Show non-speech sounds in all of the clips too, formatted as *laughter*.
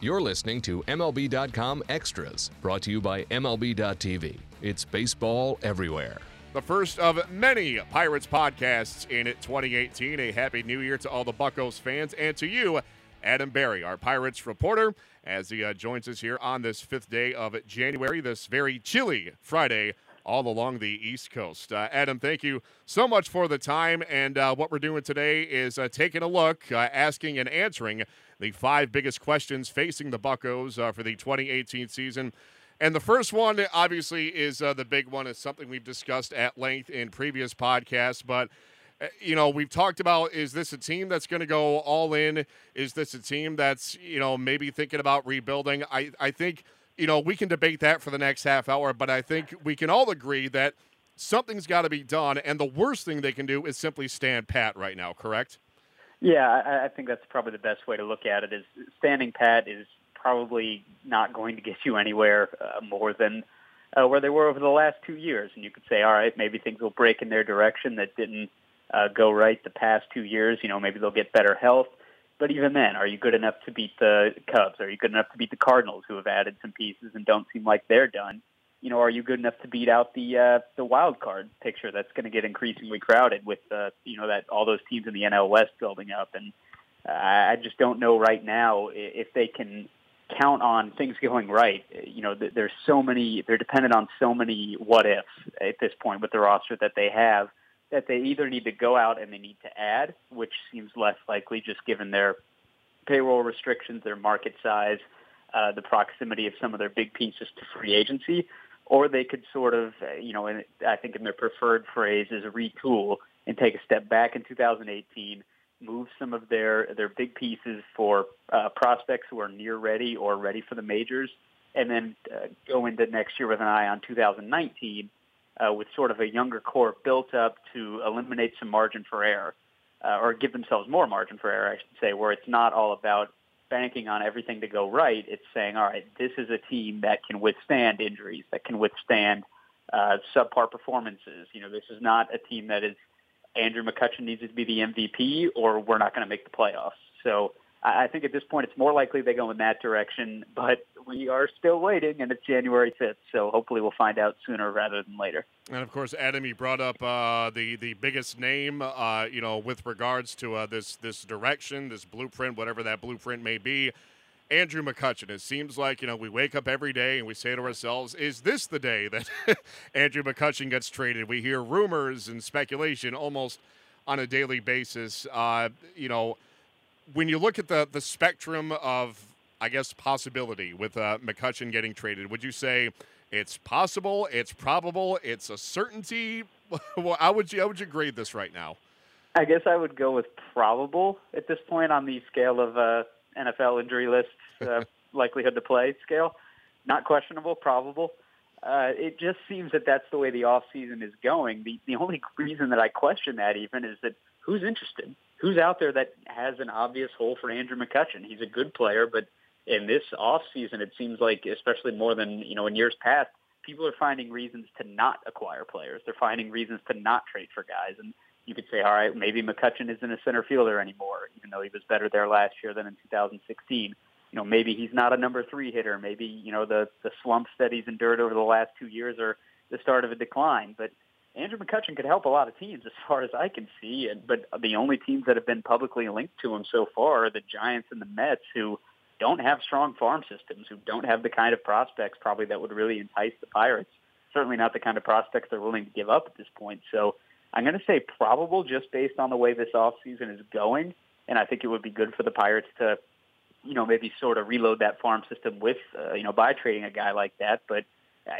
You're listening to MLB.com Extras, brought to you by MLB.tv. It's baseball everywhere. The first of many Pirates podcasts in 2018. A happy new year to all the Buccos fans and to you, Adam Berry, our Pirates reporter, as he uh, joins us here on this fifth day of January, this very chilly Friday all along the East Coast. Uh, Adam, thank you so much for the time. And uh, what we're doing today is uh, taking a look, uh, asking and answering the five biggest questions facing the Buccos uh, for the 2018 season. And the first one, obviously, is uh, the big one. It's something we've discussed at length in previous podcasts, but uh, you know, we've talked about is this a team that's going to go all in? Is this a team that's, you know, maybe thinking about rebuilding? I, I think, you know, we can debate that for the next half hour, but I think we can all agree that something's got to be done. And the worst thing they can do is simply stand pat right now, correct? Yeah, I, I think that's probably the best way to look at it. Is standing pat is probably not going to get you anywhere uh, more than uh, where they were over the last two years. And you could say, all right, maybe things will break in their direction that didn't uh, go right the past two years. You know, maybe they'll get better health. But even then, are you good enough to beat the Cubs? Are you good enough to beat the Cardinals, who have added some pieces and don't seem like they're done? You know, are you good enough to beat out the uh, the wild card picture that's going to get increasingly crowded with uh, you know that all those teams in the NL West building up? And uh, I just don't know right now if they can count on things going right. You know, there's so many, they're dependent on so many what ifs at this point with the roster that they have that they either need to go out and they need to add, which seems less likely just given their payroll restrictions, their market size, uh, the proximity of some of their big pieces to free agency, or they could sort of, uh, you know, and I think in their preferred phrase is retool and take a step back in 2018 move some of their their big pieces for uh, prospects who are near ready or ready for the majors, and then uh, go into next year with an eye on 2019 uh, with sort of a younger core built up to eliminate some margin for error, uh, or give themselves more margin for error, I should say, where it's not all about banking on everything to go right. It's saying, all right, this is a team that can withstand injuries, that can withstand uh, subpar performances. You know, this is not a team that is Andrew McCutchen needs to be the MVP or we're not going to make the playoffs. So I think at this point it's more likely they go in that direction, but we are still waiting, and it's January 5th, so hopefully we'll find out sooner rather than later. And of course, Adam, you brought up uh, the the biggest name, uh, you know, with regards to uh, this this direction, this blueprint, whatever that blueprint may be. Andrew McCutchen. It seems like, you know, we wake up every day and we say to ourselves, is this the day that *laughs* Andrew McCutchen gets traded? We hear rumors and speculation almost on a daily basis. Uh, you know, when you look at the, the spectrum of, I guess, possibility with uh, McCutchen getting traded, would you say it's possible, it's probable, it's a certainty? *laughs* well, how would you how would you grade this right now? I guess I would go with probable at this point on the scale of uh, NFL injury list uh, *laughs* likelihood to play scale. Not questionable, probable. Uh, it just seems that that's the way the off season is going. The the only reason that I question that even is that who's interested? Who's out there that has an obvious hole for Andrew McCutchen? He's a good player, but in this off season, it seems like, especially more than you know in years past, people are finding reasons to not acquire players. They're finding reasons to not trade for guys, and you could say, all right, maybe McCutchen isn't a center fielder anymore, even though he was better there last year than in 2016. You know, maybe he's not a number three hitter. Maybe you know the the slumps that he's endured over the last two years are the start of a decline. But Andrew McCutchen could help a lot of teams as far as I can see. And but the only teams that have been publicly linked to him so far are the Giants and the Mets, who don't have strong farm systems, who don't have the kind of prospects probably that would really entice the Pirates. Certainly not the kind of prospects they're willing to give up at this point. So I'm going to say probable just based on the way this offseason is going. And I think it would be good for the Pirates to, you know, maybe sort of reload that farm system with, uh, you know, by trading a guy like that. But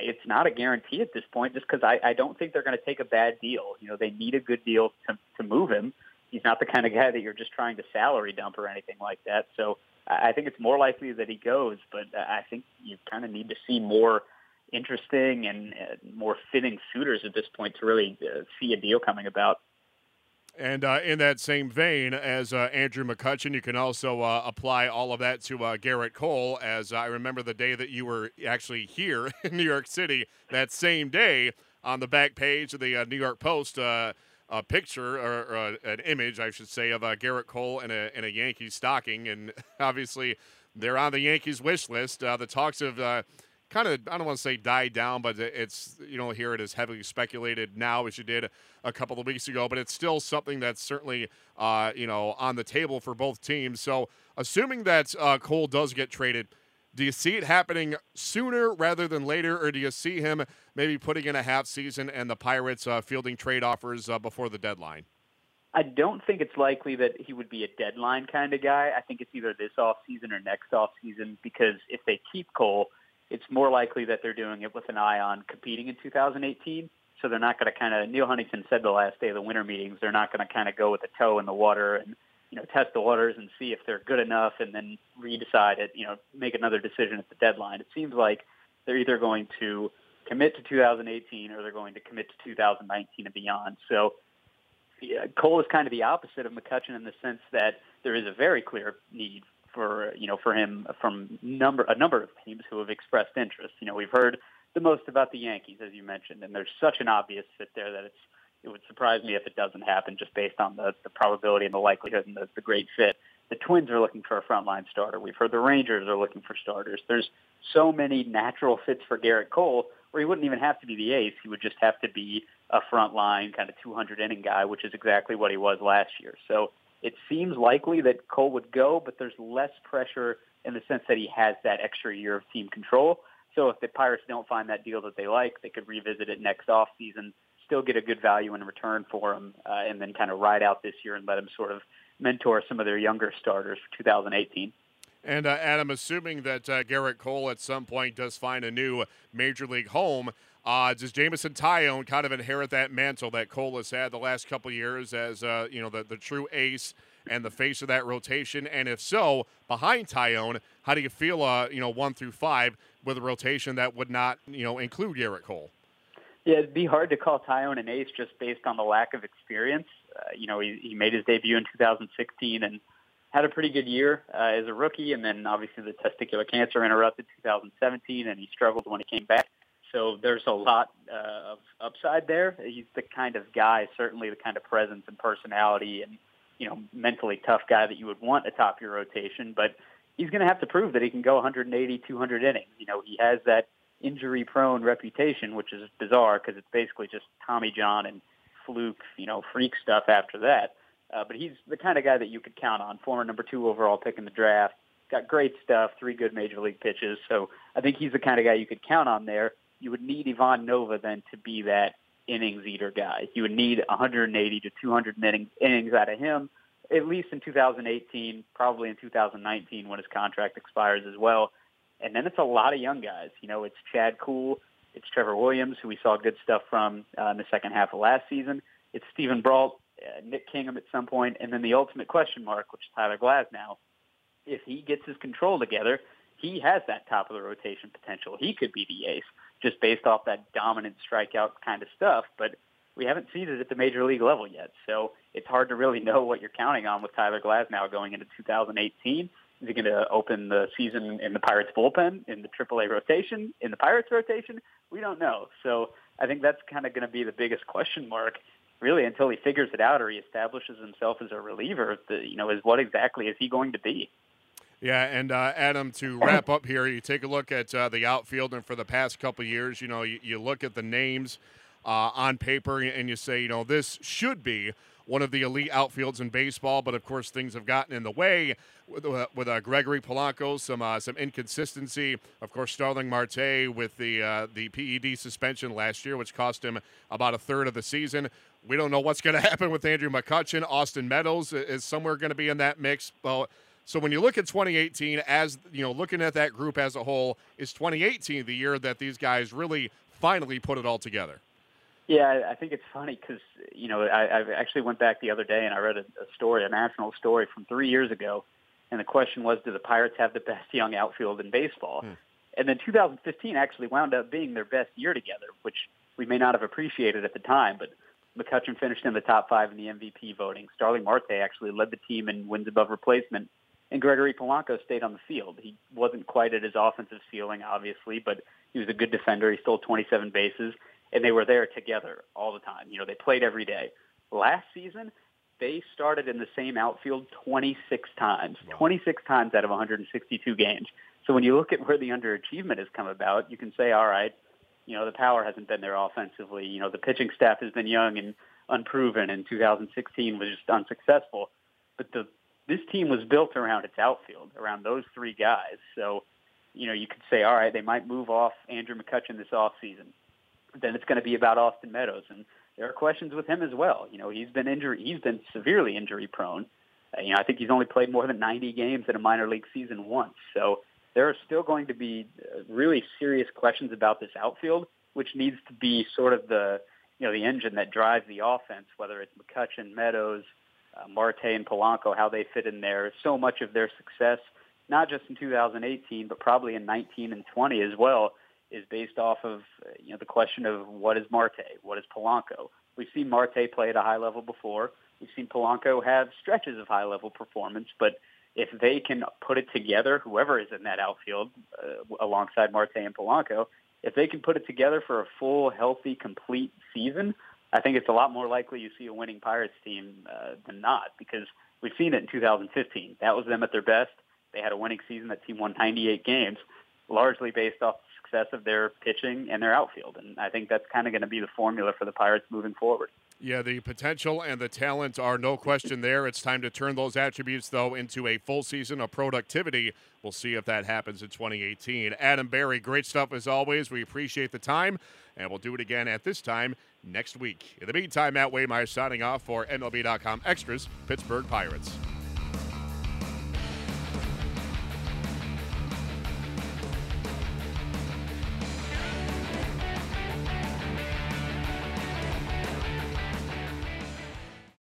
it's not a guarantee at this point just because I, I don't think they're going to take a bad deal. You know, they need a good deal to, to move him. He's not the kind of guy that you're just trying to salary dump or anything like that. So I think it's more likely that he goes, but I think you kind of need to see more – interesting and uh, more fitting suitors at this point to really uh, see a deal coming about. And uh, in that same vein as uh, Andrew McCutchen, you can also uh, apply all of that to uh, Gerrit Cole. As I remember the day that you were actually here *laughs* in New York City, that same day on the back page of the New York Post, a picture or, or, an image, I should say, of Gerrit Cole in a, in a Yankee stocking. And *laughs* obviously, they're on the Yankees wish list. Uh, the talks of uh, kind of, I don't want to say died down, but it's, you know here it is heavily speculated now as you did a couple of weeks ago, but it's still something that's certainly, uh, you know, on the table for both teams. So, assuming that uh, Cole does get traded, do you see it happening sooner rather than later, or do you see him maybe putting in a half season and the Pirates uh, fielding trade offers uh, before the deadline? I don't think it's likely that he would be a deadline kind of guy. I think it's either this off season or next off season because if they keep Cole, it's more likely that they're doing it with an eye on competing in 2018. So they're not going to kind of. Neal Huntington said the last day of the winter meetings they're not going to kind of go with a toe in the water and you know test the waters and see if they're good enough and then redecide it. You know, make another decision at the deadline. It seems like they're either going to commit to 2018 or they're going to commit to 2019 and beyond. So yeah, Cole is kind of the opposite of McCutchen in the sense that there is a very clear need for you know for him from number a number of teams who have expressed interest. You know, we've heard the most about the Yankees, as you mentioned, and there's such an obvious fit there that it's it would surprise me if it doesn't happen just based on the, the probability and the likelihood and the, the great fit. The Twins are looking for a frontline starter. We've heard the Rangers are looking for starters. There's so many natural fits for Gerrit Cole where he wouldn't even have to be the ace. He would just have to be a front line kind of 200 inning guy, which is exactly what he was last year. So it seems likely that Cole would go, but there's less pressure in the sense that he has that extra year of team control. So if the Pirates don't find that deal that they like, they could revisit it next off season, still get a good value in return for him, uh, and then kind of ride out this year and let him sort of mentor some of their younger starters for 2018. And uh, Adam, assuming that uh, Gerrit Cole at some point does find a new major league home, uh, does Jameson Taillon kind of inherit that mantle that Cole has had the last couple years as uh, you know the, the true ace and the face of that rotation? And if so, behind Taillon, how do you feel? Uh, you know, one through five with a rotation that would not you know include Gerrit Cole. Yeah, it'd be hard to call Taillon an ace just based on the lack of experience. Uh, you know, he, he made his debut in 2016 and had a pretty good year uh, as a rookie, and then obviously the testicular cancer interrupted 2017, and he struggled when he came back. So there's a lot uh, of upside there. He's the kind of guy, certainly the kind of presence and personality and, you know, mentally tough guy that you would want atop your rotation. But he's going to have to prove that he can go 180, 200 innings. You know, he has that injury-prone reputation, which is bizarre because it's basically just Tommy John and fluke, you know, freak stuff after that. Uh, but he's the kind of guy that you could count on. Former number two overall pick in the draft. Got great stuff, three good major league pitches. So I think he's the kind of guy you could count on there you would need Ivan Nova then to be that innings eater guy. You would need 180 to 200 innings out of him, at least in 2018, probably in 2019 when his contract expires as well. And then it's a lot of young guys. You know, it's Chad Kuhl, it's Trevor Williams, who we saw good stuff from uh, in the second half of last season. It's Steven Brault, uh, Nick Kingham at some point, and then the ultimate question mark, which is Tyler Glasnow. If he gets his control together, he has that top of the rotation potential. He could be the ace just based off that dominant strikeout kind of stuff. But we haven't seen it at the major league level yet. So it's hard to really know what you're counting on with Tyler Glasnow going into 2018. Is he going to open the season in the Pirates bullpen, in the AAA rotation, in the Pirates rotation? We don't know. So I think that's kind of going to be the biggest question mark, really, until he figures it out or he establishes himself as a reliever. The, you know, is what exactly is he going to be? Yeah, and uh, Adam, to wrap up here, you take a look at uh, the outfield, and for the past couple years, you know, you, you look at the names uh, on paper, and you say, you know, this should be one of the elite outfields in baseball, but of course things have gotten in the way with, uh, with uh, Gregory Polanco, some uh, some inconsistency. Of course, Starling Marte with the uh, the PED suspension last year, which cost him about a third of the season. We don't know what's going *laughs* to happen with Andrew McCutchen. Austin Meadows is somewhere going to be in that mix. Well, so when you look at 2018 as you know, looking at that group as a whole, is 2018 the year that these guys really finally put it all together? Yeah, I think it's funny because you know I, I actually went back the other day and I read a, a story, a national story from three years ago, and the question was, do the Pirates have the best young outfield in baseball? Hmm. And then 2015 actually wound up being their best year together, which we may not have appreciated at the time, but McCutchen finished in the top five in the MVP voting. Starling Marte actually led the team in wins above replacement and Gregory Polanco stayed on the field. He wasn't quite at his offensive ceiling, obviously, but he was a good defender. He stole 27 bases, and they were there together all the time. You know, they played every day. Last season, they started in the same outfield 26 times, wow. 26 times out of 162 games. So when you look at where the underachievement has come about, you can say, all right, you know, the power hasn't been there offensively. You know, the pitching staff has been young and unproven, and 2016 was just unsuccessful. But the this team was built around its outfield, around those three guys. So, you know, you could say, all right, they might move off Andrew McCutchen this offseason. Then it's going to be about Austin Meadows, and there are questions with him as well. You know, he's been injury, he's been severely injury prone. Uh, you know, I think he's only played more than 90 games in a minor league season once. So there are still going to be uh, really serious questions about this outfield, which needs to be sort of the you know the engine that drives the offense, whether it's McCutchen, Meadows, uh, Marte, and Polanco, how they fit in there. So much of their success, not just in 2018, but probably in 19 and 20 as well, is based off of uh, you know the question of what is Marte, what is Polanco. We've seen Marte play at a high level before. We've seen Polanco have stretches of high level performance, but if they can put it together, whoever is in that outfield uh, alongside Marte and Polanco, if they can put it together for a full, healthy, complete season, I think it's a lot more likely you see a winning Pirates team uh, than not because we've seen it in 2015. That was them at their best. They had a winning season. That team won 98 games, largely based off the success of their pitching and their outfield. And I think that's kind of going to be the formula for the Pirates moving forward. Yeah, the potential and the talent are no question there. It's time to turn those attributes, though, into a full season of productivity. We'll see if that happens in 2018. Adam Berry, great stuff as always. We appreciate the time, and we'll do it again at this time next week. In the meantime, Matt Waymire signing off for MLB.com Extras, Pittsburgh Pirates.